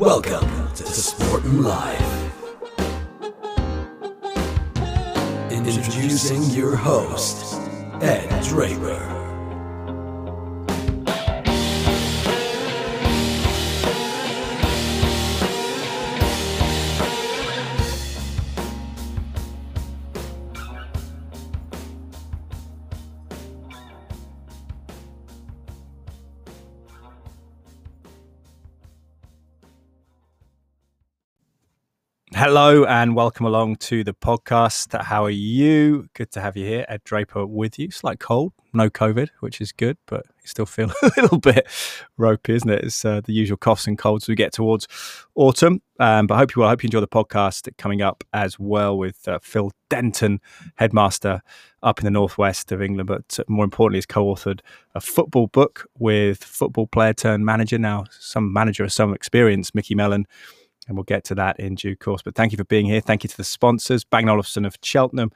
Welcome to Sport and Life. Introducing your host, Ed Draper. Hello and welcome along to the podcast. How are you? Good to have you here. Ed Draper with you. Slight cold, no COVID, which is good, but you still feel a little bit ropey, isn't it? It's uh, the usual coughs and colds we get towards autumn. Um, but I hope you will. I hope you enjoy the podcast coming up as well with uh, Phil Denton, headmaster up in the northwest of England, but more importantly, has co-authored a football book with football player turned manager now, some manager of some experience, Micky Mellon and we'll get to that in due course. But thank you for being here. Thank you to the sponsors, Bang Olufsen of Cheltenham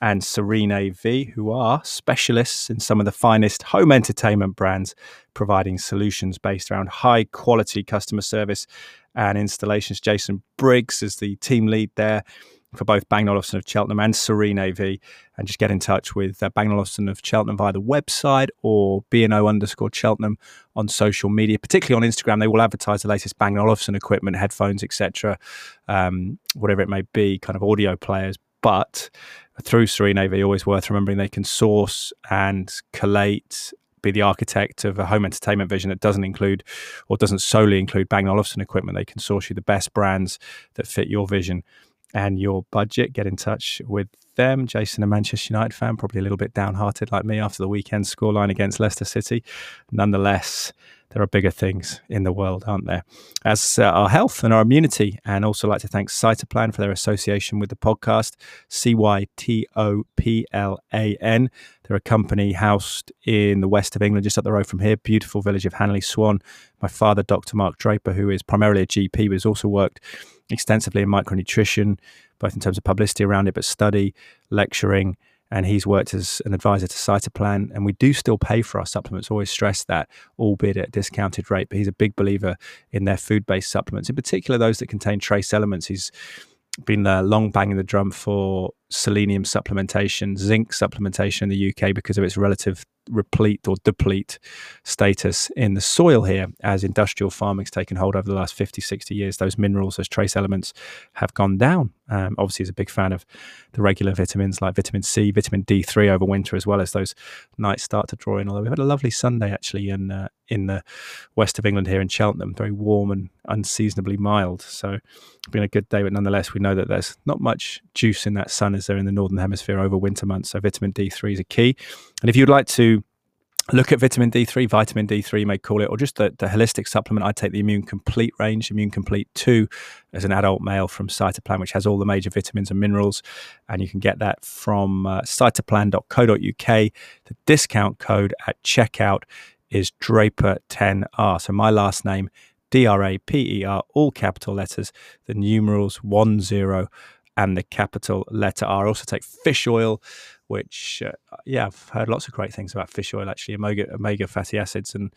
and Serene AV, who are specialists in some of the finest home entertainment brands, providing solutions based around high quality customer service and installations. Jason Briggs is the team lead there for both Bang Olufsen of Cheltenham and Serene AV. And just get in touch with uh, Bang Olufsen of Cheltenham via the website or BNO underscore Cheltenham on social media, particularly on Instagram. They will advertise the latest Bang Olufsen equipment, headphones, etc., um, whatever it may be, kind of audio players. But through Serene AV, always worth remembering they can source and collate be the architect of a home entertainment vision that doesn't include or doesn't solely include Bang Olufsen equipment. They can source you the best brands that fit your vision and your budget, get in touch with them. Jason, a Manchester United fan, probably a little bit downhearted like me after the weekend scoreline against Leicester City. Nonetheless, there are bigger things in the world, aren't there? As uh, our health and our immunity, and also like to thank Cytoplan for their association with the podcast. C Y T O P L A N. They're a company housed in the west of England, just up the road from here. Beautiful village of Hanley Swan. My father, Dr. Mark Draper, who is primarily a GP, but has also worked extensively in micronutrition, both in terms of publicity around it, but study, lecturing, and he's worked as an advisor to Cytoplan. And we do still pay for our supplements. Always stress that, albeit at a discounted rate. But he's a big believer in their food-based supplements, in particular those that contain trace elements. He's been uh, long banging the drum for selenium supplementation, zinc supplementation in the UK because of its relative replete or deplete status in the soil here as industrial farming's taken hold over the last 50, 60 years. Those minerals, those trace elements have gone down. Um, obviously, he's a big fan of the regular vitamins like vitamin C, vitamin D3 over winter, as well as those nights start to draw in. Although we've had a lovely Sunday actually in, uh, in the west of England here in Cheltenham, very warm and unseasonably mild. So it's been a good day, but nonetheless, we know that there's not much juice in that sun as there in the northern hemisphere over winter months. So vitamin D3 is a key. And if you'd like to look at vitamin D3, vitamin D3, you may call it, or just the, the holistic supplement. I take the Immune Complete range, Immune Complete 2 as an adult male from Cytoplan, which has all the major vitamins and minerals. And you can get that from uh, cytoplan.co.uk. The discount code at checkout is Draper10R. So my last name, D R A P E R, all capital letters, the numerals 10 and the capital letter R. Also take fish oil, which, uh, yeah, I've heard lots of great things about fish oil, actually, omega, omega fatty acids, and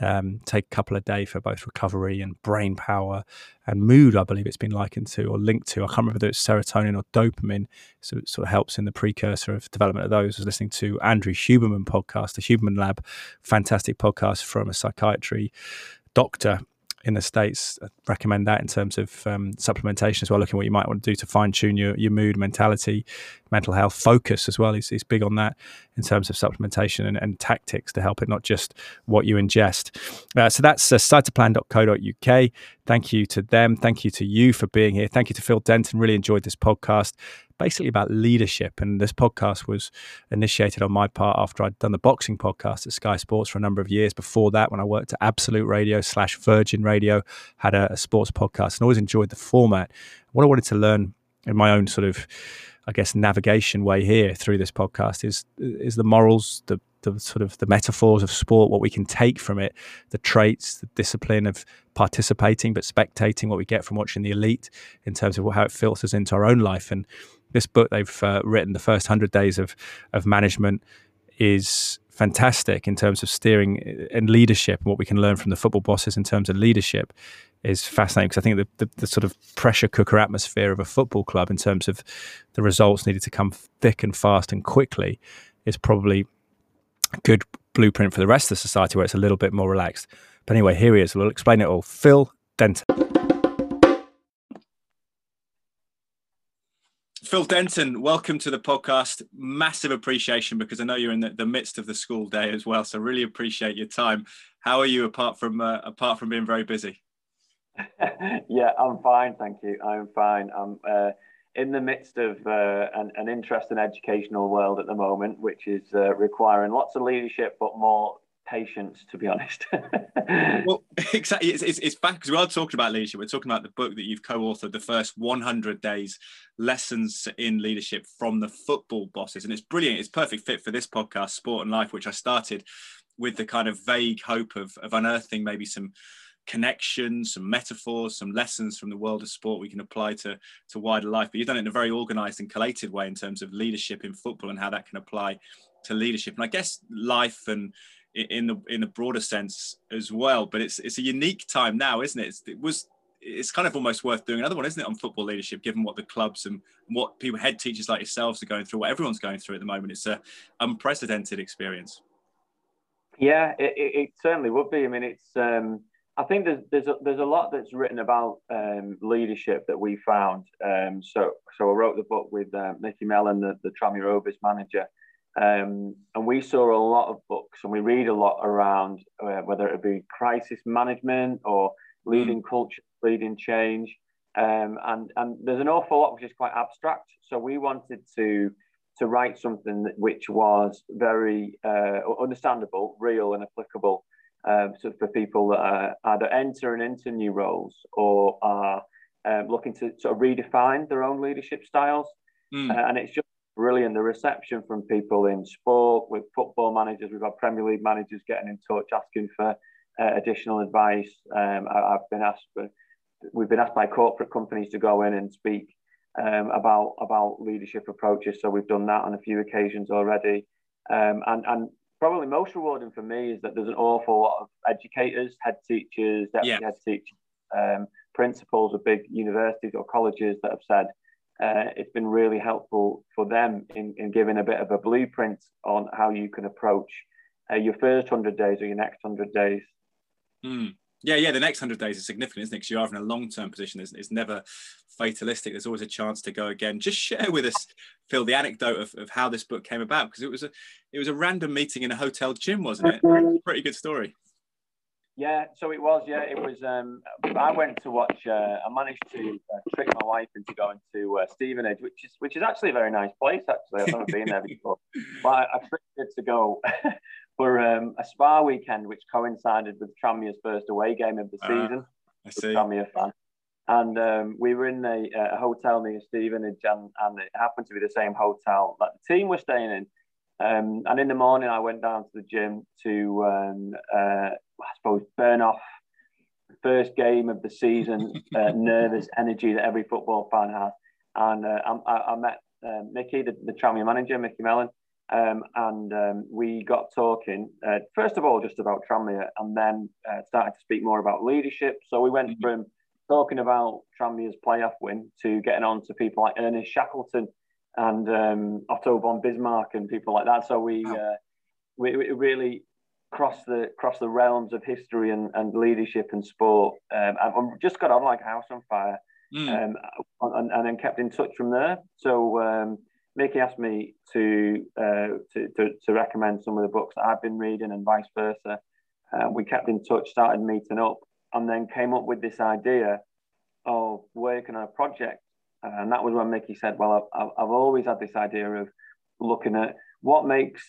um, take a couple a day for both recovery and brain power and mood. I believe it's been likened to or linked to. I can't remember whether it's serotonin or dopamine. So it sort of helps in the precursor of development of those. I was listening to Andrew Huberman podcast, the Huberman Lab, fantastic podcast from a psychiatry doctor in the states I recommend that in terms of um, supplementation as well looking what you might want to do to fine tune your, your mood mentality mental health focus as well he's, he's big on that in terms of supplementation and, and tactics to help it not just what you ingest. Uh, so that's uh, cytoplan.co.uk thank you to them. Thank you to you for being here. Thank you to phil denton. Really enjoyed this podcast basically about leadership. And this podcast was initiated on my part after I'd done the boxing podcast at Sky Sports for a number of years. Before that, when I worked at Absolute Radio slash Virgin Radio, had a, a sports podcast and always enjoyed the format. What I wanted to learn in my own sort of I guess navigation way here through this podcast is is the morals, the the sort of the metaphors of sport, what we can take from it, the traits, the discipline of participating but spectating, what we get from watching the elite in terms of how it filters into our own life. And this book they've uh, written, the first hundred days of of management, is fantastic in terms of steering and leadership and what we can learn from the football bosses in terms of leadership is fascinating because I think the, the, the, sort of pressure cooker atmosphere of a football club in terms of the results needed to come thick and fast and quickly is probably a good blueprint for the rest of the society where it's a little bit more relaxed. But anyway, here he is. We'll explain it all. Phil Denton. Phil Denton, welcome to the podcast. Massive appreciation because I know you're in the, the, midst of the school day as well. So really appreciate your time. How are you apart from uh, apart from being very busy? yeah, I'm fine, thank you. I'm fine. I'm uh, in the midst of uh, an, an interesting educational world at the moment, which is uh, requiring lots of leadership, but more patience, to be honest. well, exactly. It's, it's, it's back because we are talking about leadership. We're talking about the book that you've co authored, The First 100 Days Lessons in Leadership from the Football Bosses. And it's brilliant. It's perfect fit for this podcast, Sport and Life, which I started with the kind of vague hope of, of unearthing maybe some connections, some metaphors, some lessons from the world of sport we can apply to, to wider life. But you've done it in a very organized and collated way in terms of leadership in football and how that can apply to leadership. And I guess life and in the in the broader sense as well. But it's it's a unique time now, isn't it? It's, it was it's kind of almost worth doing another one, isn't it, on football leadership, given what the clubs and what people, head teachers like yourselves, are going through, what everyone's going through at the moment. It's a unprecedented experience. Yeah, it, it, certainly would be. I mean, it's. Um, I think there's there's a, there's a lot that's written about um, leadership that we found. Um, so so I wrote the book with uh, Micky Mellon, the, the Tranmere Rovers manager, um, and we saw a lot of books and we read a lot around uh, whether it be crisis management or leading mm. culture, leading change. Um, and, and there's an awful lot which is quite abstract. So we wanted to to write something which was very uh, understandable, real, and applicable um, so for people that are either entering into new roles or are um, looking to sort of redefine their own leadership styles. Mm. Uh, and it's just brilliant. The reception from people in sport, with football managers, we've had Premier League managers getting in touch asking for uh, additional advice. Um, I, have been asked, for, we've been asked by corporate companies to go in and speak um, about about leadership approaches. So we've done that on a few occasions already. Um, and and probably most rewarding for me is that there's an awful lot of educators, head teachers, deputy yeah. head teachers, um, principals of big universities or colleges that have said uh, it's been really helpful for them in, in giving a bit of a blueprint on how you can approach uh, your first 100 days or your next 100 days. Mm. Yeah, yeah, the next 100 days is significant, isn't it? Because you're in a long term position. It's, it's, never fatalistic. There's always a chance to go again. Just share with us, Phil, the anecdote of, of how this book came about because it was a it was a random meeting in a hotel gym, wasn't it? Pretty good story. Yeah, so it was. Yeah, it was. Um, I went to watch. Uh, I managed to uh, trick my wife into going to uh, Stevenage, which is which is actually a very nice place. Actually, I've never been there before, but I, I tricked her to go for um, a spa weekend, which coincided with Tranmere's first away game of the ah, season. I see. Tranmere fan, and um, we were in a, a, hotel near Stevenage, and, and it happened to be the same hotel that the team were staying in. Um, and in the morning, I went down to the gym to, um, uh, I suppose, burn off the first game of the season, uh, nervous energy that every football fan has. And uh, I, I, met um, Micky, the, the manager, Micky Mellon, um, and um, we got talking, uh, first of all, just about Tranmere, and then uh, started to speak more about leadership. So we went mm-hmm. from talking about Tranmere's playoff win to getting on to people like Ernest Shackleton and um, Otto von Bismarck and people like that. So we, uh, we, we, really crossed the cross the realms of history and, and leadership and sport. Um, and just got on like a house on fire, mm. um, and, and, then kept in touch from there. So um, Micky asked me to, uh, to, to, to recommend some of the books that I've been reading and vice versa. Uh, we kept in touch, started meeting up, and then came up with this idea of working on a project and that was when Micky said, Well, I've, I've always had this idea of looking at what makes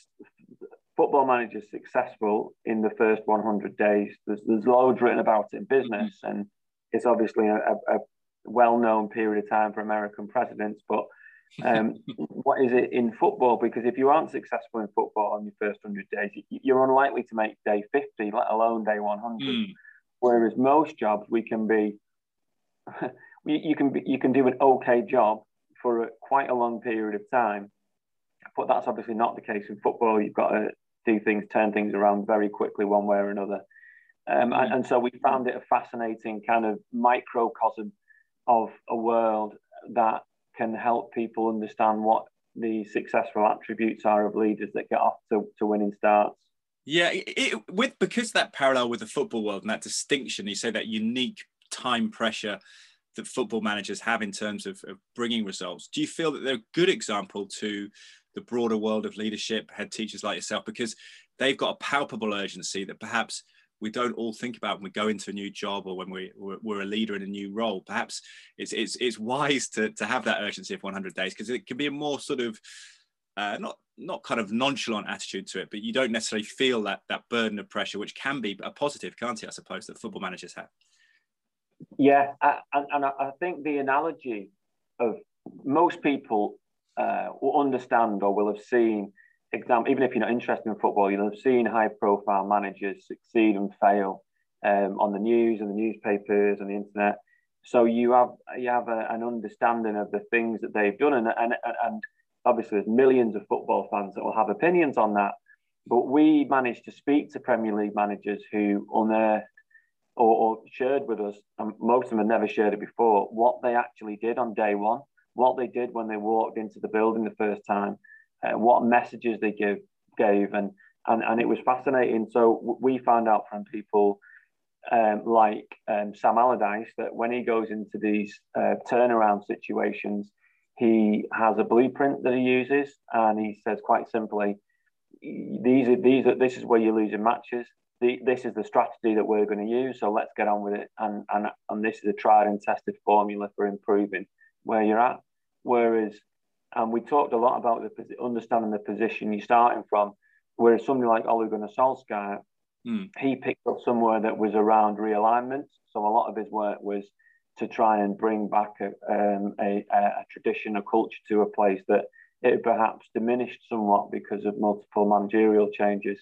football managers successful in the first 100 days. There's, there's loads written about it in business, mm-hmm. and it's obviously a, a, a well known period of time for American presidents. But um, what is it in football? Because if you aren't successful in football on your first 100 days, you're unlikely to make day 50, let alone day 100. Mm. Whereas most jobs, we can be you, you can be, you can do an okay job for a, quite a long period of time, but that's obviously not the case in football. You've got to do things, turn things around very quickly, one way or another. Um, and, and, so we found it a fascinating kind of microcosm of a world that can help people understand what the successful attributes are of leaders that get off to, to winning starts. Yeah, it, it, with because that parallel with the football world and that distinction, you say that unique time pressure that football managers have in terms of, of bringing results. Do you feel that they're a good example to the broader world of leadership, head teachers like yourself, because they've got a palpable urgency that perhaps we don't all think about when we go into a new job or when we, we're, we're a leader in a new role. Perhaps it's, it's, it's wise to, to have that urgency of 100 days because it can be a more sort of uh, not not kind of nonchalant attitude to it, but you don't necessarily feel that that burden of pressure, which can be a positive, can't it? I suppose that football managers have. Yeah, and, and I think the analogy of most people uh, will understand or will have seen even if you're not interested in football, you'll have seen high-profile managers succeed and fail um, on the news and the newspapers and the internet. So you have you have a, an understanding of the things that they've done, and, and and obviously there's millions of football fans that will have opinions on that. But we managed to speak to Premier League managers who unearthed or, or shared with us, and most of them had never shared it before, what they actually did on day one, what they did when they walked into the building the first time, uh, what messages they give gave, and and and it was fascinating. So we found out from people um, like um, Sam Allardyce that when he goes into these uh, turnaround situations, he has a blueprint that he uses, and he says quite simply, "These are these are this is where you're losing matches. The, this is the strategy that we're going to use. So let's get on with it. And and and this is a tried and tested formula for improving where you're at. Whereas and we talked a lot about the understanding the position you're starting from. Whereas somebody like Ole Gunnar Solskjaer, mm. he picked up somewhere that was around realignment. So a lot of his work was to try and bring back a, um, a, a tradition, a culture to a place that it perhaps diminished somewhat because of multiple managerial changes.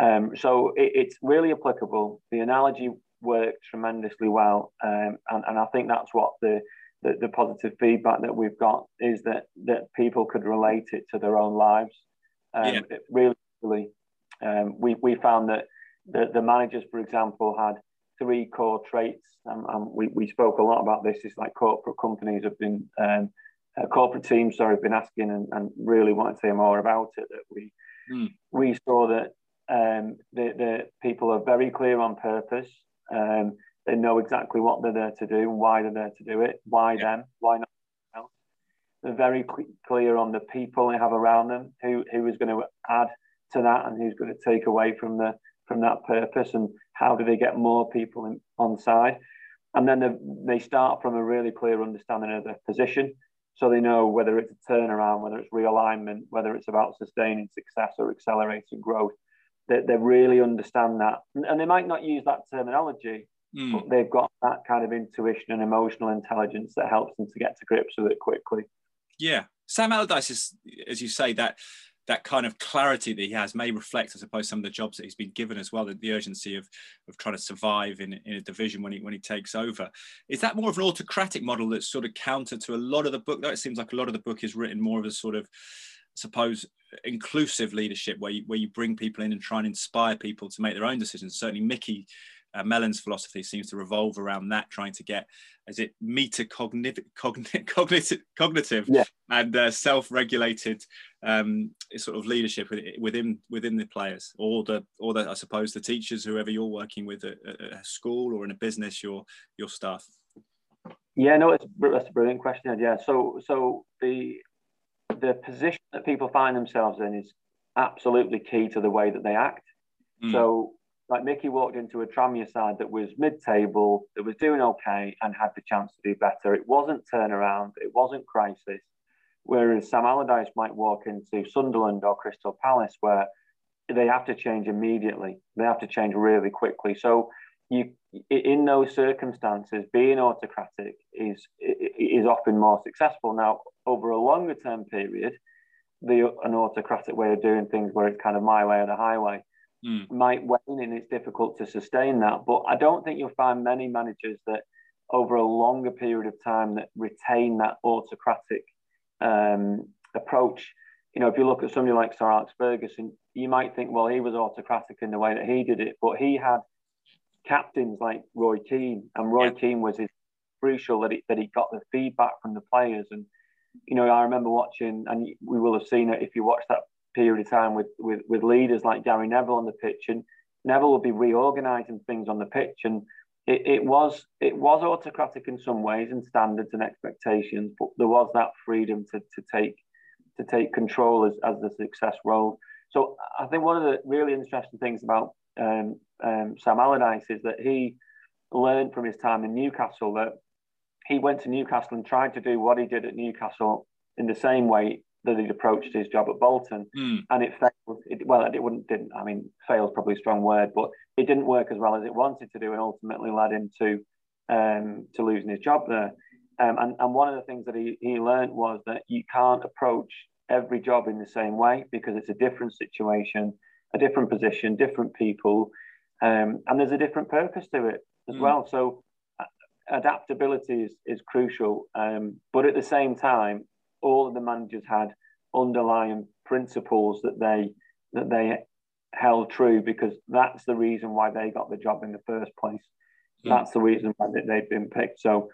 Um, so it, it's really applicable. The analogy worked tremendously well, um, and, and I think that's what the the, the positive feedback that we've got is that that people could relate it to their own lives. Um, yeah. really, really um, we, we found that the, the managers, for example, had three core traits. Um, and we, we spoke a lot about this. It's like corporate companies have been, um, uh, corporate teams, sorry, have been asking and, and really want to hear more about it. That we mm. we saw that um, the, the people are very clear on purpose. Um, they know exactly what they're there to do, and why they're there to do it, why yeah. them, why not else. They're very cl- clear on the people they have around them, who who is going to add to that and who's going to take away from the from that purpose, and how do they get more people in, on side. And then they start from a really clear understanding of their position. So they know whether it's a turnaround, whether it's realignment, whether it's about sustaining success or accelerating growth. They, they really understand that. And they might not use that terminology, mm. but they've got that kind of intuition and emotional intelligence that helps them to get to grips with it quickly. Yeah, Sam Allardyce is, as you say, that that kind of clarity that he has may reflect, I suppose, some of the jobs that he's been given as well, the, the urgency of of trying to survive in, in a division when he when he takes over. Is that more of an autocratic model that's sort of counter to a lot of the book? Though it seems like a lot of the book is written more of a sort of suppose inclusive leadership where you, where you bring people in and try and inspire people to make their own decisions certainly mickey uh, Mellon's philosophy seems to revolve around that, trying to get, is it metacognitive, cognitive, cognitive yeah. and uh, self-regulated um, sort of leadership within within the players, or the or the I suppose the teachers, whoever you're working with at, at a school or in a business, your your staff. Yeah, no, it's that's a brilliant question. Yeah, so so the the position that people find themselves in is absolutely key to the way that they act. Mm. So like Micky walked into a Tranmere side that was mid-table, that was doing okay, and had the chance to do better. It wasn't turnaround, it wasn't crisis. Whereas Sam Allardyce might walk into Sunderland or Crystal Palace, where they have to change immediately. They have to change really quickly. So you, in those circumstances, being autocratic is is often more successful. Now, over a longer term period, the an autocratic way of doing things, where it's kind of my way or the highway mm. might wane and it's difficult to sustain that. But I don't think you'll find many managers that over a longer period of time that retain that autocratic um, approach. you know, if you look at somebody like Sir Alex Ferguson, you might think, well, he was autocratic in the way that he did it, but he had captains like Roy Keane, and Roy yeah. Keane was his crucial that he, that he got the feedback from the players. And you know, I remember watching, and we will have seen it if you watch that period of time with with, with leaders like Gary Neville on the pitch, and Neville would be reorganising things on the pitch, and it, it was it was autocratic in some ways and standards and expectations, but there was that freedom to to take to take control as, as the success rolled. So I think one of the really interesting things about um, um, Sam Allardyce is that he learned from his time in Newcastle that he went to Newcastle and tried to do what he did at Newcastle in the same way that he'd approached his job at Bolton, mm. and it failed. It, well, it wouldn't didn't. I mean, failed probably a strong word, but it didn't work as well as it wanted to do, and ultimately led him to um, to losing his job there. Um, and, and one of the things that he, he learned was that you can't approach every job in the same way because it's a different situation, a different position, different people, um, and there's a different purpose to it as mm. well. So adaptability is, is crucial. Um, but at the same time, all of the managers had underlying principles that they that they held true because that's the reason why they got the job in the first place. Mm. That's the reason why they've been picked. So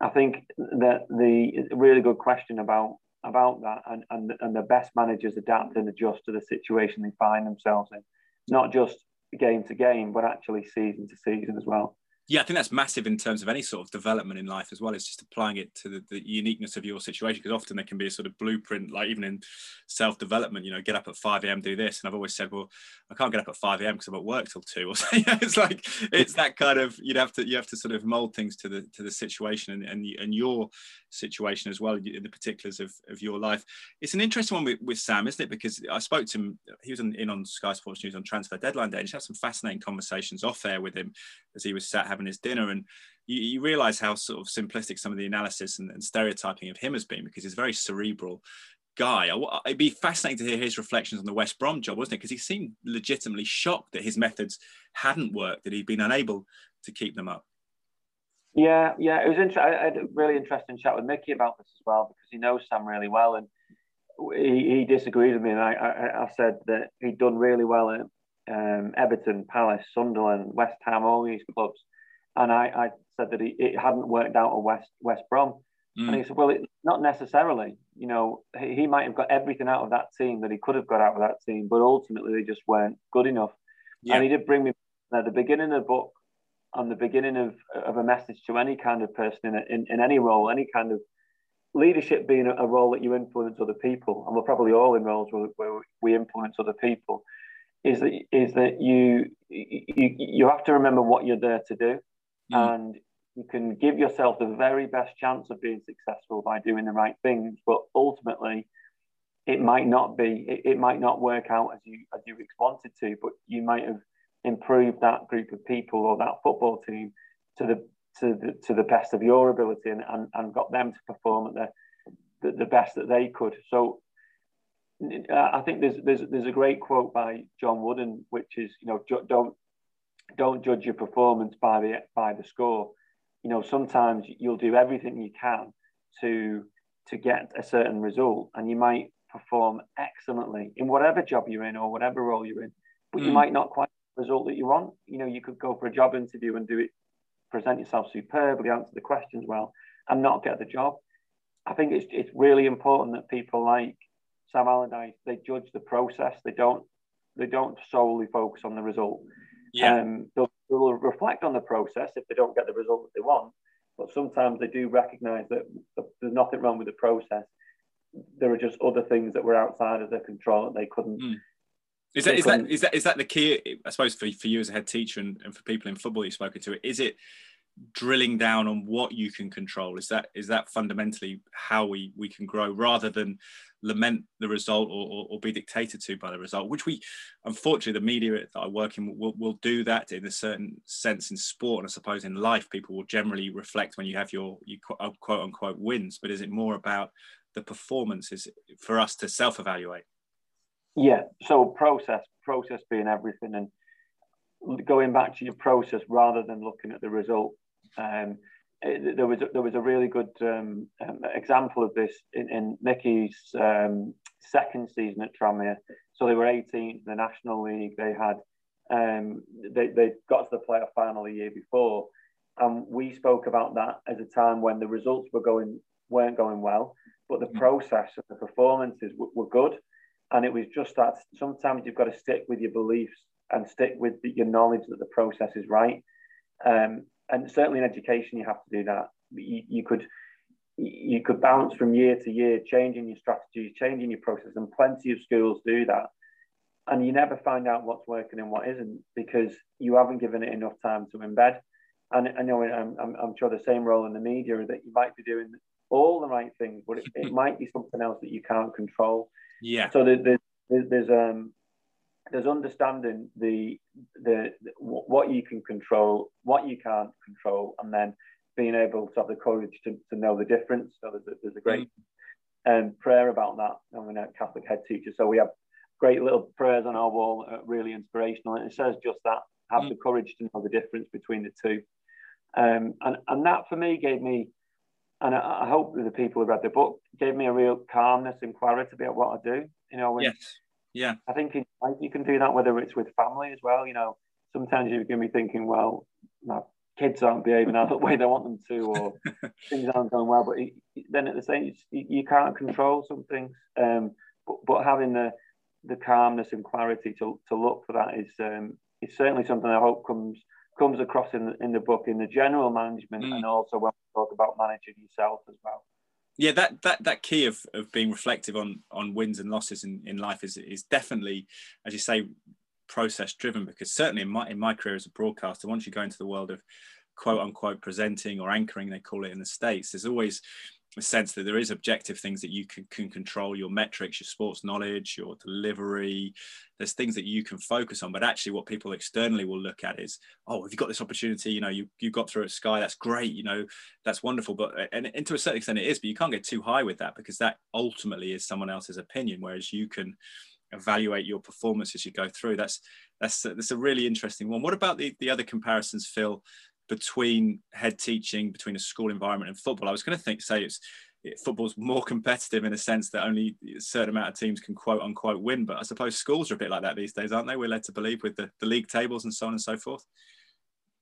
I think that the really good question about about that and, and, and the best managers adapt and adjust to the situation they find themselves in, not just game to game, but actually season to season as well. Yeah, I think that's massive in terms of any sort of development in life as well. It's just applying it to the, the uniqueness of your situation because often there can be a sort of blueprint, like even in self development, you know, get up at 5 a.m., do this. And I've always said, well, I can't get up at 5 a.m. because I'm at work till two or so. it's like, it's that kind of, you'd have to, you have to sort of mold things to the, to the situation and, and, and your situation as well, in the particulars of, of your life. It's an interesting one with, with Sam, isn't it? Because I spoke to him, he was in, in on Sky Sports News on transfer deadline day and just had some fascinating conversations off air with him as he was sat having his dinner and you, you realize how sort of simplistic some of the analysis and, and stereotyping of him has been because he's a very cerebral guy. It'd be fascinating to hear his reflections on the West Brom job, wasn't it? Because he seemed legitimately shocked that his methods hadn't worked, that he'd been unable to keep them up. Yeah, yeah, it was interesting. I had a really interesting chat with Micky about this as well because he knows Sam really well, and he, he disagreed with me. And I, I, I said that he'd done really well at um, Everton, Palace, Sunderland, West Ham, all these clubs, and I, I said that he, it hadn't worked out at West West Brom. Mm. And he said, "Well, it, not necessarily. You know, he, he, might have got everything out of that team that he could have got out of that team, but ultimately they just weren't good enough." Yeah. And he did bring me at the beginning of the book, on the beginning of, of a message to any kind of person in, a, in, in any role, any kind of leadership being a, a, role that you influence other people, and we're probably all in roles where, where we influence other people is that is that you you you have to remember what you're there to do, mm. and you can give yourself the very best chance of being successful by doing the right things, but ultimately it might not be it, it might not work out as you as you wanted to, but you might have improved that group of people or that football team to the to the, to the best of your ability and, and, and got them to perform at the, the, the best that they could. So I think there's there's there's a great quote by John Wooden, which is you know don't don't judge your performance by the by the score. You know sometimes you'll do everything you can to to get a certain result, and you might perform excellently in whatever job you're in or whatever role you're in, but mm. you might not quite the result that you want. You know you could go for a job interview and do it, present yourself superbly, answer the questions well, and not get the job. I think it's it's really important that people like Sam Allardyce, they judge the process. They don't they don't solely focus on the result. Yeah. Um, they'll, they'll reflect on the process if they don't get the result that they want. But sometimes they do recognise that there's nothing wrong with the process. There are just other things that were outside of their control that they couldn't. Mm. Is that is that is that is that the key? I suppose for, for you as a head teacher and, and for people in football you've spoken to, is it drilling down on what you can control? Is that is that fundamentally how we we can grow rather than lament the result or, or, or, be dictated to by the result, which we, unfortunately, the media that I work in will, will do that in a certain sense in sport. And I suppose in life, people will generally reflect when you have your, your uh, quote unquote wins. But is it more about the performances for us to self evaluate? Yeah. So, process, process being everything. And going back to your process rather than looking at the result. Um, it, there was a, there was a really good um, um, example of this in, in Micky's um, second season at Tranmere. So they were 18th in the National League. They had um, they, they got to the playoff final the year before. And we spoke about that as a time when the results were going weren't going well, but the mm. process and the performances w- were good. And it was just that sometimes you've got to stick with your beliefs and stick with the, your knowledge that the process is right. Um, and certainly in education, you have to do that. You, you could you could bounce from year to year, changing your strategies, changing your process, and plenty of schools do that. And you never find out what's working and what isn't because you haven't given it enough time to embed. And I know I'm, I'm, I'm sure the same role in the media that you might be doing all the right things, but it, it might be something else that you can't control. Yeah. So there's there's um there's understanding the, the the what you can control, what you can't control, and then being able to have the courage to, to know the difference. So there's a, there's a great mm. um, prayer about that. I'm a Catholic head teacher, so we have great little prayers on our wall, uh, really inspirational, and it says just that: have mm. the courage to know the difference between the two. Um, and and that for me gave me, and I, I, hope that the people who read the book gave me a real calmness and clarity about what I do. You know, when, yes, yeah. I think you can do that whether it's with family as well. You know, sometimes you're going to be thinking, well, my kids aren't behaving out the way they want them to, or things aren't going well. But then at the same, you, you can't control some things. Um, but, but having the the calmness and clarity to, to look for that is um, is certainly something I hope comes comes across in the, in the book in the general management mm. and also when we talk about managing yourself as well. Yeah, that that that key of, of being reflective on on wins and losses in, in life is is definitely, as you say, process driven because certainly in my in my career as a broadcaster, once you go into the world of quote unquote presenting or anchoring, they call it in the States, there's always a sense that there is objective things that you can, can control your metrics your sports knowledge your delivery. There's things that you can focus on but actually what people externally will look at is oh have you got this opportunity? You know you, you got through at sky. That's great you know that's wonderful. But and, and to a certain extent it is but you can't get too high with that because that ultimately is someone else's opinion whereas you can evaluate your performance as you go through. That's that's that's a really interesting one. What about the the other comparisons phil between head teaching, between a school environment and football. I was going to think, say it's it, football's more competitive in a sense that only a certain amount of teams can quote unquote win. But I suppose schools are a bit like that these days, aren't they? We're led to believe with the, the league tables and so on and so forth.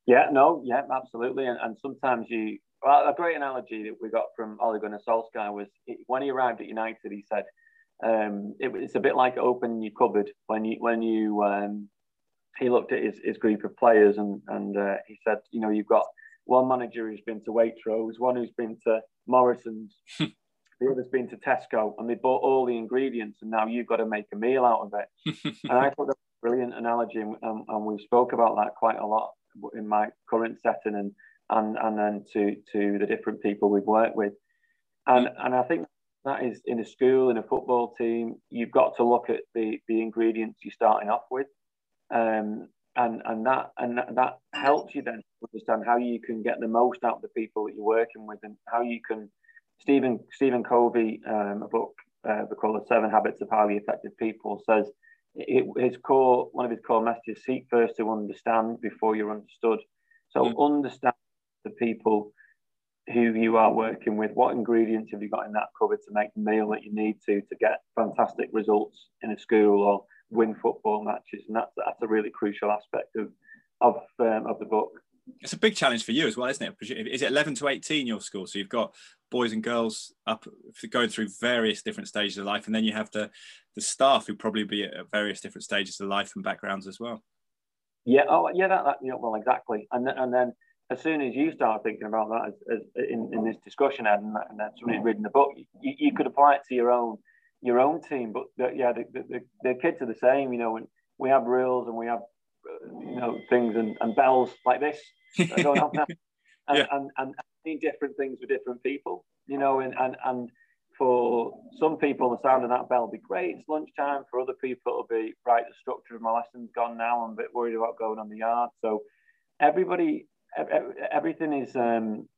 Yeah, no, yeah, absolutely. And, and sometimes you, well, a great analogy that we got from Ole Gunnar Solskjaer was when he arrived at United, he said, um, it, it's a bit like opening your cupboard when you when you um, he looked at his, his group of players and and uh, he said, you know, you've got one manager who's been to Waitrose, one who's been to Morrison's, the other's been to Tesco, and they bought all the ingredients, and now you've got to make a meal out of it. and I thought that was a brilliant analogy, and, and we spoke about that quite a lot in my current setting, and and and then to to the different people we've worked with, and and I think that is in a school, in a football team, you've got to look at the the ingredients you're starting off with um, and and that and that helps you then understand how you can get the most out of the people that you're working with and how you can Stephen Stephen Covey um, a book uh, called The Seven Habits of Highly Effective People says it, his core one of his core messages seek first to understand before you're understood so mm. understand the people who you are working with what ingredients have you got in that cupboard to make the meal that you need to to get fantastic results in a school or win football matches, and that's that's a really crucial aspect of of um, of the book. It's a big challenge for you as well, isn't it? Is it 11 to 18 your school? So you've got boys and girls up going through various different stages of life, and then you have the the staff who probably be at various different stages of life and backgrounds as well. Yeah, oh yeah, that, that you know, well exactly, and then, and then as soon as you start thinking about that as, as in, in this discussion, Ed, and, and then somebody reading the book, you, you could apply it to your own your own team. But the, yeah, the, the, the, kids are the same. You know, and we have rules and we have uh, you know things and, and bells like this going off now, and, yeah. and, and, and different things for different people. You know, and and and for some people, the sound of that bell will be great. It's lunchtime. For other people, it'll be right. The structure of my lesson's gone now. I'm a bit worried about going on the yard. So everybody, everything is um,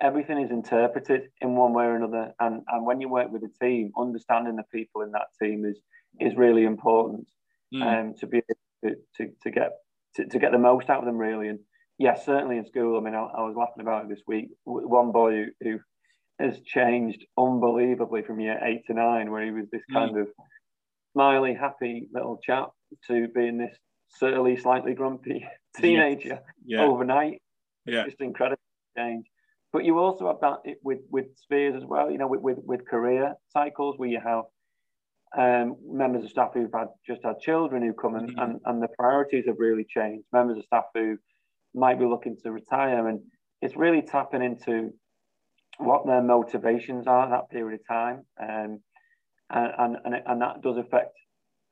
everything is interpreted in one way or another. And, and when you work with a team, understanding the people in that team is is really important mm. um, to be able to, to, to get to, to, get the most out of them really. And yes, certainly in school. I mean, I, I was laughing about it this week. One boy who, who has changed unbelievably from year eight to nine, where he was this kind mm. of smiley, happy little chap, to being this surly, slightly grumpy teenager yeah. overnight. Yeah, just incredible change. But you also have that with with Speirs as well. You know, with with, with career cycles where you have um, members of staff who've had just had children who come and, mm-hmm. and, and the priorities have really changed. Members of staff who might be looking to retire, and it's really tapping into what their motivations are at that period of time, um, and, and and that does affect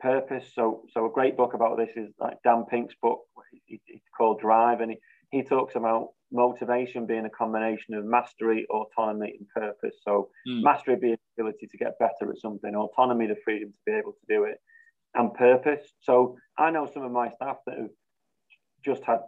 purpose. So so a great book about this is like Dan Pink's book. It's called Drive, and he, he talks about motivation being a combination of mastery, autonomy, and purpose. So mm. mastery being the ability to get better at something, autonomy, the freedom to be able to do it, and purpose. So I know some of my staff that have just had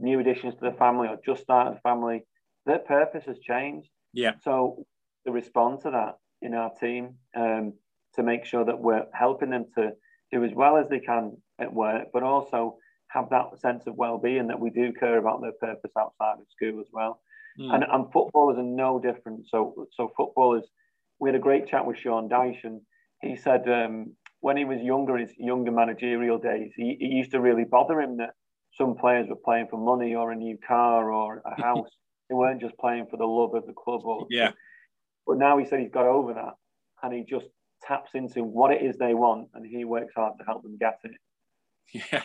new additions to the family or just started family. Their purpose has changed. Yeah. So to respond to that in our team, um, to make sure that we're helping them to do as well as they can at work, but also have that sense of well-being that we do care about their purpose outside of school as well. Mm. And, and footballers are no different. So so footballers, we had a great chat with Sean Dyche, and he said um, when he was younger, his younger managerial days, he, he used to really bother him that some players were playing for money or a new car or a house. they weren't just playing for the love of the club. Or, yeah. But now he said he's got over that, and he just taps into what it is they want, and he works hard to help them get it. yeah,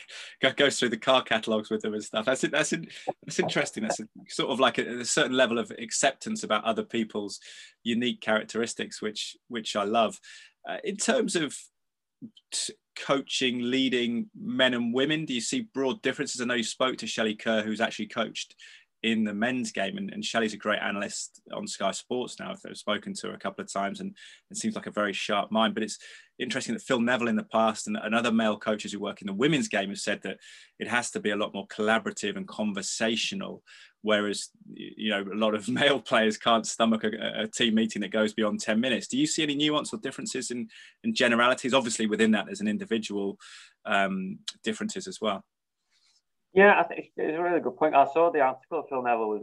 goes through the car catalogs with them and stuff. That's that's that's interesting. That's a, sort of like a, a, certain level of acceptance about other people's unique characteristics, which which I love. Uh, in terms of t- coaching, leading men and women, do you see broad differences? I know you spoke to Shelley Kerr, who's actually coached in the men's game. And, and Shelley's a great analyst on Sky Sports now. I've spoken to her a couple of times and it seems like a very sharp mind. But it's interesting that Phil Neville in the past and, and other male coaches who work in the women's game have said that it has to be a lot more collaborative and conversational. Whereas, you know, a lot of male players can't stomach a, a team meeting that goes beyond 10 minutes. Do you see any nuance or differences in, in generalities? Obviously, within that, there's an individual um, differences as well. Yeah, I think it's a really good point. I saw the article Phil Neville was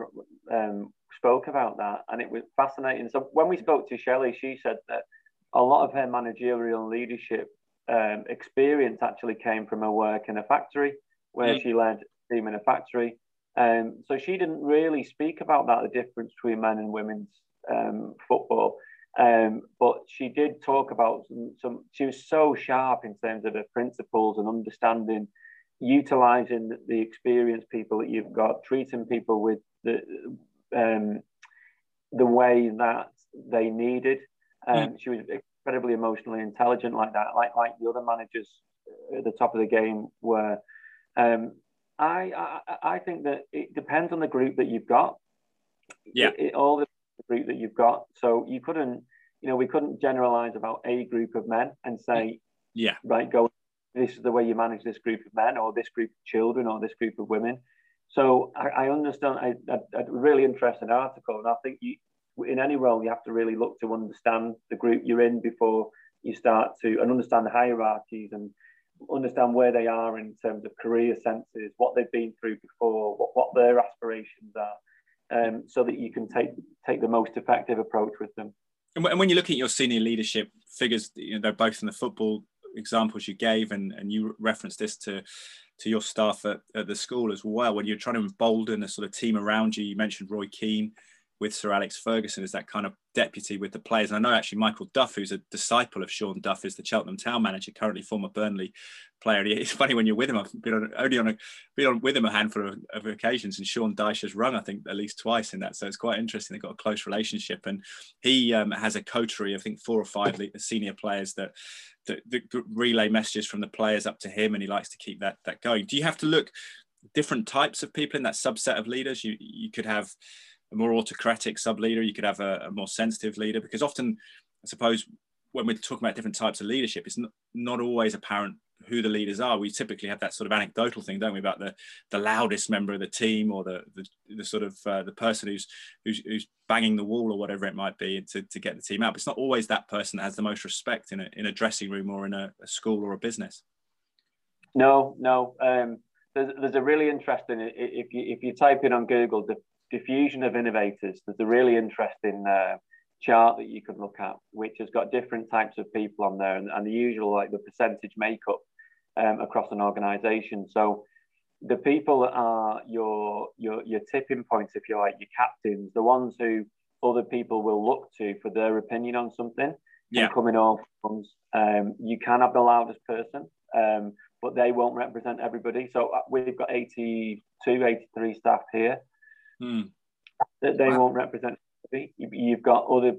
um, spoke about that, and it was fascinating. So when we spoke to Shelley, she said that a lot of her managerial leadership um, experience actually came from her work in a factory, where mm. she led a team in a factory. Um, so she didn't really speak about that, the difference between men and women's um, football. Um, but she did talk about some, some, she was so sharp in terms of her principles and understanding utilizing the experienced people that you've got, treating people with the um, the way that they needed. Um, mm. She was incredibly emotionally intelligent, like that, like like the other managers at the top of the game were. Um, I, I, I think that it depends on the group that you've got. Yeah, it, it, all the group that you've got. So you couldn't, you know, we couldn't generalize about a group of men and say, yeah, right, go this is the way you manage this group of men or this group of children or this group of women. So I, I understand I, a really interesting article, and I think you, in any role you have to really look to understand the group you're in before you start to and understand the hierarchies and understand where they are in terms of career senses, what they've been through before, what, what their aspirations are, um, so that you can take take the most effective approach with them. And when you're looking at your senior leadership figures, you know, they're both in the football examples you gave, and, and you referenced this to to your staff at, at the school as well. When you're trying to embolden a sort of team around you, you mentioned Roy Keane with Sir Alex Ferguson as that kind of deputy with the players. And I know actually Michael Duff, who's a disciple of Sean Duff, is the Cheltenham Town manager, currently former Burnley player. It's funny when you're with him. I've been on, only on a, been on with him a handful of, of, occasions, and Sean Dyche has rung I think at least twice in that. So it's quite interesting. They've got a close relationship, and he um, has a coterie. I think four or five senior players that, that, that relay messages from the players up to him, and he likes to keep that that going. Do you have to look different types of people in that subset of leaders? You you could have a more autocratic sub leader, you could have a, a, more sensitive leader, because often, I suppose, when we're talking about different types of leadership, it's not, not always apparent who the leaders are. We typically have that sort of anecdotal thing, don't we, about the the loudest member of the team or the the, the sort of uh, the person who's, who's who's banging the wall or whatever it might be to, to get the team out. But it's not always that person that has the most respect in a in a dressing room or in a, a school or a business. No, no. Um, there's, there's a really interesting if you if you type in on Google the diffusion of innovators. There's a really interesting uh, chart that you can look at, which has got different types of people on there and, and the usual like the percentage makeup um, across an organization. So the people that are your your your tipping points, if you like, your captains, the ones who other people will look to for their opinion on something. Yeah. Coming off, um, you can have the loudest person, um, but they won't represent everybody. So uh, we've got 82, 83 staff here. Hmm. That they won't represent. You- You've got other,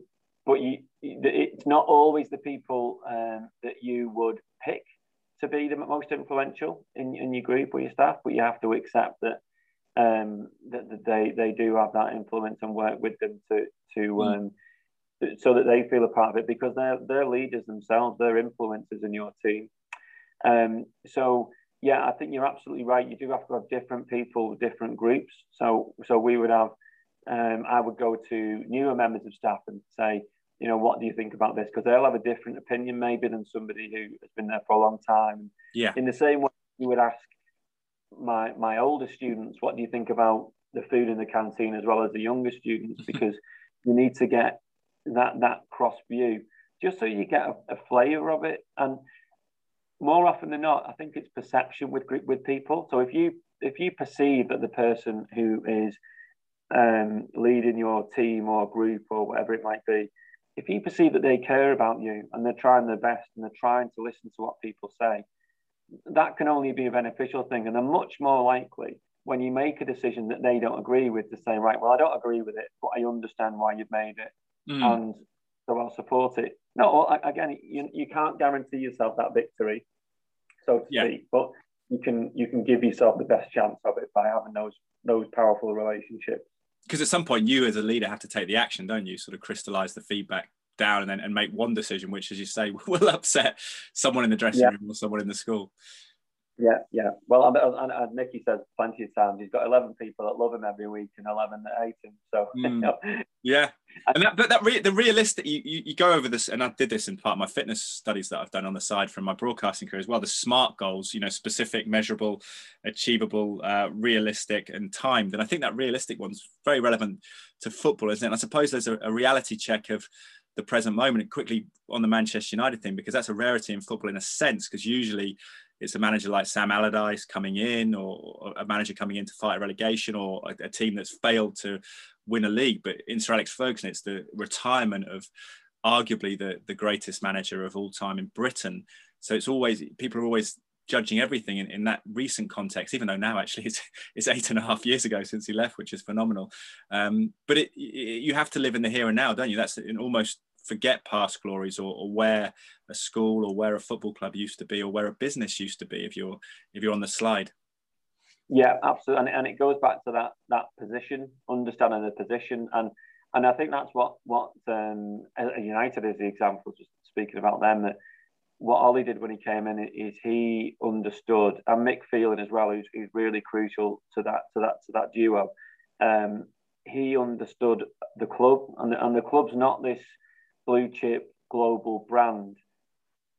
but you, it's not always the people um, that you would pick to be the most influential in, in your group or your staff, but you have to accept that um, that, that they they do have that influence and work with them to to Mm. um, so that they feel a part of it because they're they're leaders themselves, they're influencers in your team. Um, so yeah, I think you're absolutely right. You do have to have different people, different groups. So so we would have um, I would go to newer members of staff and say, you know, what do you think about this? Because they'll have a different opinion maybe than somebody who has been there for a long time. Yeah. In the same way, you would ask my my older students, what do you think about the food in the canteen as well as the younger students? Because you need to get that that cross view just so you get a, a flavour of it. And more often than not, I think it's perception with group with people. So if you if you perceive that the person who is um, leading your team or group or whatever it might be, if you perceive that they care about you and they're trying their best and they're trying to listen to what people say, that can only be a beneficial thing. And they're much more likely when you make a decision that they don't agree with to say, right, well, I don't agree with it, but I understand why you've made it Hmm. and so I'll support it. No, again, you, you can't guarantee yourself that victory, so to Yeah. speak, but you can you can give yourself the best chance of it by having those those powerful relationships. because at some point you as a leader have to take the action don't you sort of crystallize the feedback down and then and make one decision which as you say will upset someone in the dressing Yeah. room or someone in the school Yeah, yeah. Well, and, and, and Micky says plenty of times he's got eleven people that love him every week and eleven that hate him. So Mm. Yeah. And that but that re- the realistic you, you you go over this and i did this in part of my fitness studies that i've done on the side from my broadcasting career as well the smart goals you know specific measurable achievable uh, realistic and timed. And i think that realistic one's very relevant to football isn't it? And i suppose there's a, a reality check of the present moment and quickly on the manchester united thing because that's a rarity in football in a sense because usually it's a manager like Sam Allardyce coming in, or a manager coming in to fight a relegation, or a, a team that's failed to win a league. But in Sir Alex Ferguson, it's the retirement of arguably the, the greatest manager of all time in Britain. So it's always people are always judging everything in, in that recent context, even though now actually it's, it's eight and a half years ago since he left, which is phenomenal. Um, but it, it, you have to live in the here and now, don't you? That's in almost forget past glories or, or where a school or where a football club used to be or where a business used to be if you're if you're on the slide. Yeah, absolutely, and, and it goes back to that that position, understanding the position, and and I think that's what what um, United is the example. Just speaking about them, that what Ole did when he came in is he understood, and Mick Phelan as well, who's, who's really crucial to that to that to that duo. Um, he understood the club, and the, and the club's not this blue chip global brand.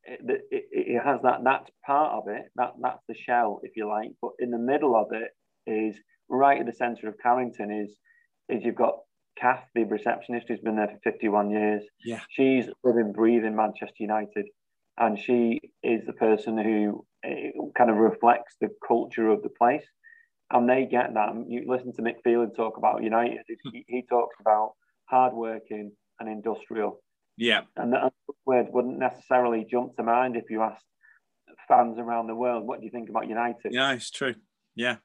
It, it, it, has that that's part of it that that's the shell if you like but in the middle of it is right at the center of Carrington is is you've got Kath the receptionist who's been there for 51 years. Yeah. She's living breathing Manchester United and she is the person who eh, kind of reflects the culture of the place. And they get that. You listen to Mick Phelan talk about United. He, he talks about hardworking and industrial yeah and that word wouldn't necessarily jump to mind if you asked fans around the world, what do you think about United? Yeah, it's true. Yeah,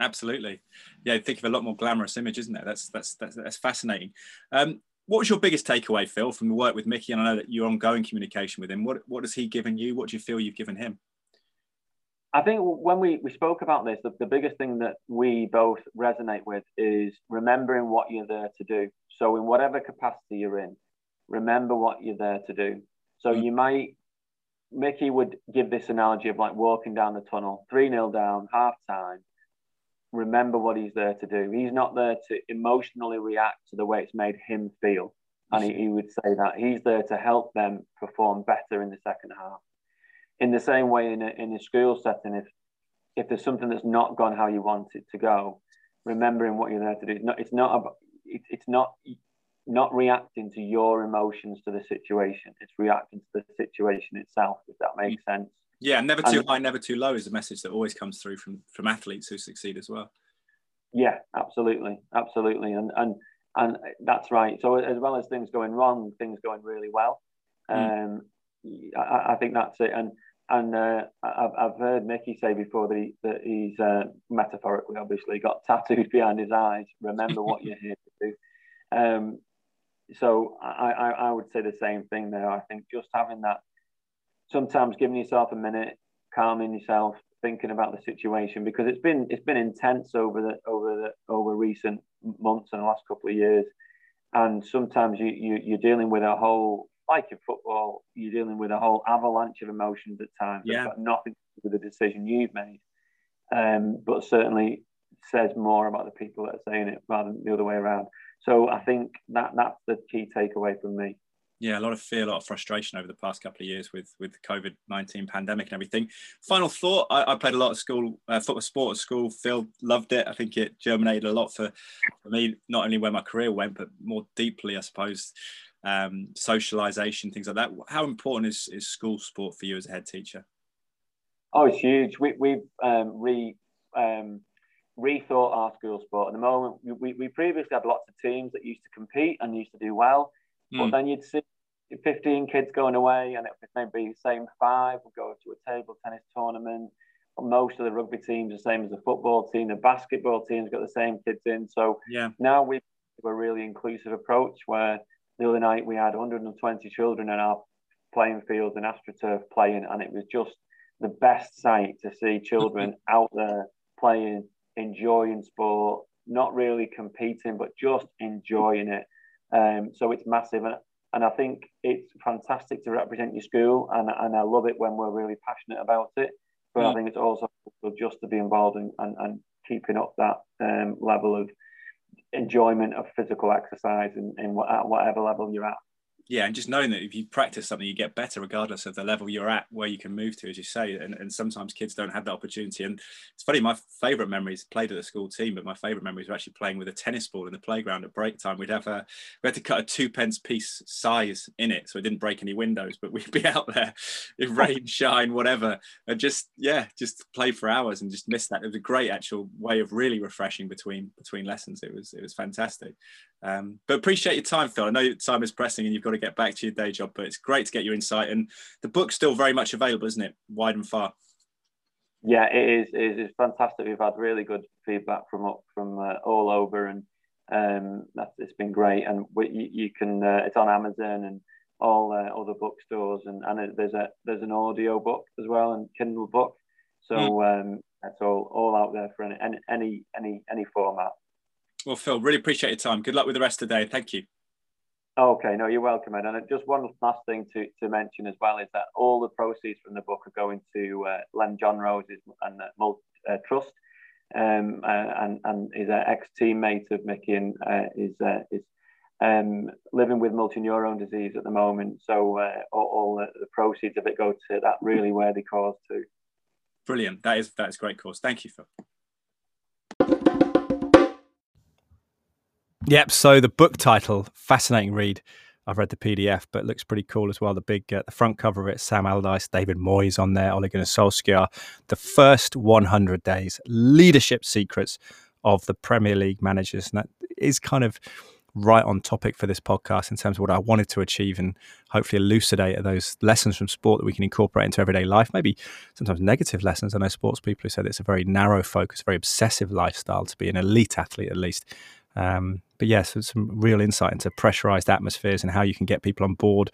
absolutely. Yeah, think of a lot more glamorous image, isn't there? That's that's that's, that's fascinating. Um, what was your biggest takeaway, Phil, from the work with Micky? And I know that you're ongoing communication with him. What what has he given you? What do you feel you've given him? I think when we, we spoke about this, the, the biggest thing that we both resonate with is remembering what you're there to do. So, in whatever capacity you're in, remember what you're there to do. So, Mm. you might, Micky would give this analogy of like walking down the tunnel, 3 0 down, half time. Remember what he's there to do. He's not there to emotionally react to the way it's made him feel. And he, he would say that he's there to help them perform better in the second half in the same way in a, in a school setting if if there's something that's not gone how you want it to go remembering what you're there to do it's not it's not about it, it's not not reacting to your emotions to the situation. It's reacting to the situation itself, if that makes mm. sense. Yeah, never too and, high, never too low is a message that always comes through from from athletes who succeed as well. Yeah, absolutely, absolutely, and and and that's right. So as well as things going wrong, things going really well. Mm. Um, I, I, think that's it. And and uh, I've, I've heard Micky say before that, he, that he's uh, metaphorically, obviously, got tattoos behind his eyes. Remember what you're here to do. Um, so I, I, I would say the same thing there. I think just having that, sometimes giving yourself a minute, calming yourself, thinking about the situation because it's been it's been intense over the over the over recent months and the last couple of years, and sometimes you, you you're dealing with a whole like in football, you're dealing with a whole avalanche of emotions at times. Yeah. got nothing to do with the decision you've made, um, but certainly says more about the people that are saying it rather than the other way around. So I think that that's the key takeaway from me. Yeah, a lot of fear, a lot of frustration over the past couple of years with with the COVID nineteen pandemic and everything. Final thought: I, I played a lot of school uh, football sport at school. Phil loved it. I think it germinated a lot for, for me, not only where my career went, but more deeply, I suppose, um, socialization, things like that. How important is, is school sport for you as a head teacher? Oh, it's huge. We, we've um, re um, rethought our school sport. At the moment, we, we previously had lots of teams that used to compete and used to do well, mm. but hmm. then you'd see 15 kids going away, and it would maybe be the same five would go to a table tennis tournament. Most of the rugby teams the same as the football team. The basketball team's got the same kids in. So yeah. now we have a really inclusive approach where the other night we had 120 children in our playing field in AstroTurf playing, and it was just the best sight to see children out there playing, enjoying sport, not really competing, but just enjoying it. Um, so it's massive. And, and I think it's fantastic to represent your school, and, and I love it when we're really passionate about it. But mm. I think it's also just to be involved in, and, and keeping up that um, level of enjoyment of physical exercise in, in whatever level you're at yeah, and just knowing that if you practice something, you get better regardless of the level you're at, where you can move to, as you say. And, and sometimes kids don't have that opportunity. And it's funny, my favourite memories played at the school team, but my favourite memories were actually playing with a tennis ball in the playground at break time. We'd have a we had to cut a two pence piece size in it, so it didn't break any windows. But we'd be out there in rain, shine, whatever, and just yeah, just play for hours and just miss that. It was a great actual way of really refreshing between between lessons. It was it was fantastic. Um, but appreciate your time, Phil. I know time is pressing and you've got to get back to your day job, but it's great to get your insight. And the book's still very much available, isn't it? Wide and far. Yeah, it is. It is fantastic. We've had really good feedback from up from uh, all over, and um, that's it's been great. And we, you, you, can uh, it's on Amazon and all uh, other bookstores, and and there's a there's an audio book as well and Kindle book. So mm. um, that's all all out there for any any any any format. Well, Phil, really appreciate your time. Good luck with the rest of the day. Thank you. Okay, no, you're welcome, Ed. And just one last thing to, to mention as well is that all the proceeds from the book are going to uh, Len Johnrose's and uh, Mult, uh, Trust, um, uh, and and is an ex teammate of Micky and uh, is uh, is um, living with motor neurone disease at the moment. So all, all the, the, proceeds of it go to that really worthy cause too. Brilliant. That is that is great cause. Thank you, Phil. Yep. So the book title, fascinating read. I've read the PDF, but it looks pretty cool as well. The big, uh, the front cover of it, Sam Allardyce, David Moyes on there, Ole Gunnar Solskjaer. The first 100 days, leadership secrets of the Premier League managers, and that is kind of right on topic for this podcast in terms of what I wanted to achieve and hopefully elucidate those lessons from sport that we can incorporate into everyday life. Maybe sometimes negative lessons. I know sports people who said it's a very narrow focus, very obsessive lifestyle to be an elite athlete at least. Um, but yes, some real insight into pressurized atmospheres and how you can get people on board.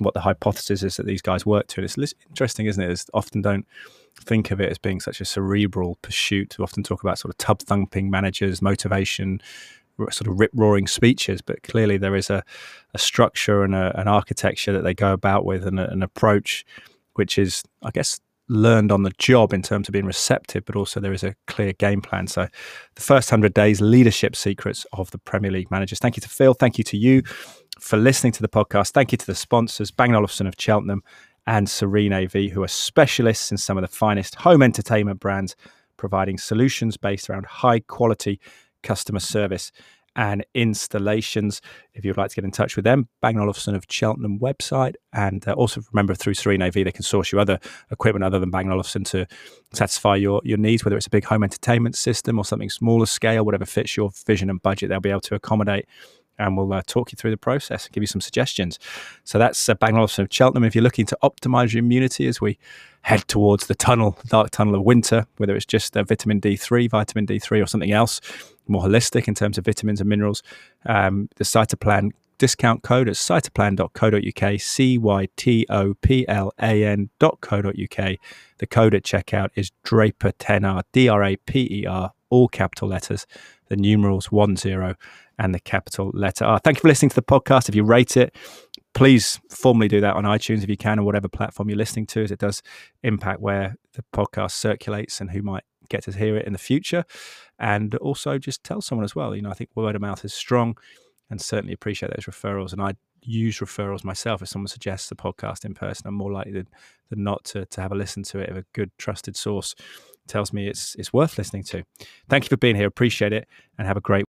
What the hypothesis is that these guys work to. And it's interesting, isn't it? As often don't think of it as being such a cerebral pursuit. We often talk about sort of tub thumping managers, motivation, sort of rip roaring speeches, but clearly there is a, a structure and a, an architecture that they go about with and a, an approach which is, I guess, learned on the job in terms of being receptive, but also there is a clear game plan. So, the first 100 days, leadership secrets of the Premier League managers. Thank you to Phil. Thank you to you for listening to the podcast. Thank you to the sponsors, Bang Olufsen of Cheltenham and Serene AV, who are specialists in some of the finest home entertainment brands, providing solutions based around high quality customer service and installations. If you'd like to get in touch with them, Bang Olufsen of Cheltenham website. And uh, also remember through Serene AV, they can source you other equipment other than Bang Olufsen to satisfy your, your needs, whether it's a big home entertainment system or something smaller scale, whatever fits your vision and budget, they'll be able to accommodate and we'll uh, talk you through the process and give you some suggestions. So that's uh, Bang Olufsen of Cheltenham. If you're looking to optimize your immunity as we head towards the tunnel, dark tunnel of winter, whether it's just uh, vitamin D3, vitamin D3, or something else more holistic in terms of vitamins and minerals, um, the Cytoplan discount code is cytoplan.co.uk, C Y T O P L A N.co.uk. The code at checkout is Draper10R, D R A P E R, all capital letters, the numerals 10 and the capital letter R. Thank you for listening to the podcast. If you rate it, please formally do that on iTunes if you can, or whatever platform you're listening to, as it does impact where the podcast circulates and who might get to hear it in the future. And also just tell someone as well. You know, I think word of mouth is strong and certainly appreciate those referrals. And I use referrals myself. If someone suggests a podcast in person, I'm more likely than, than not to, to have a listen to it if a good trusted source tells me it's it's worth listening to. Thank you for being here. Appreciate it and have a great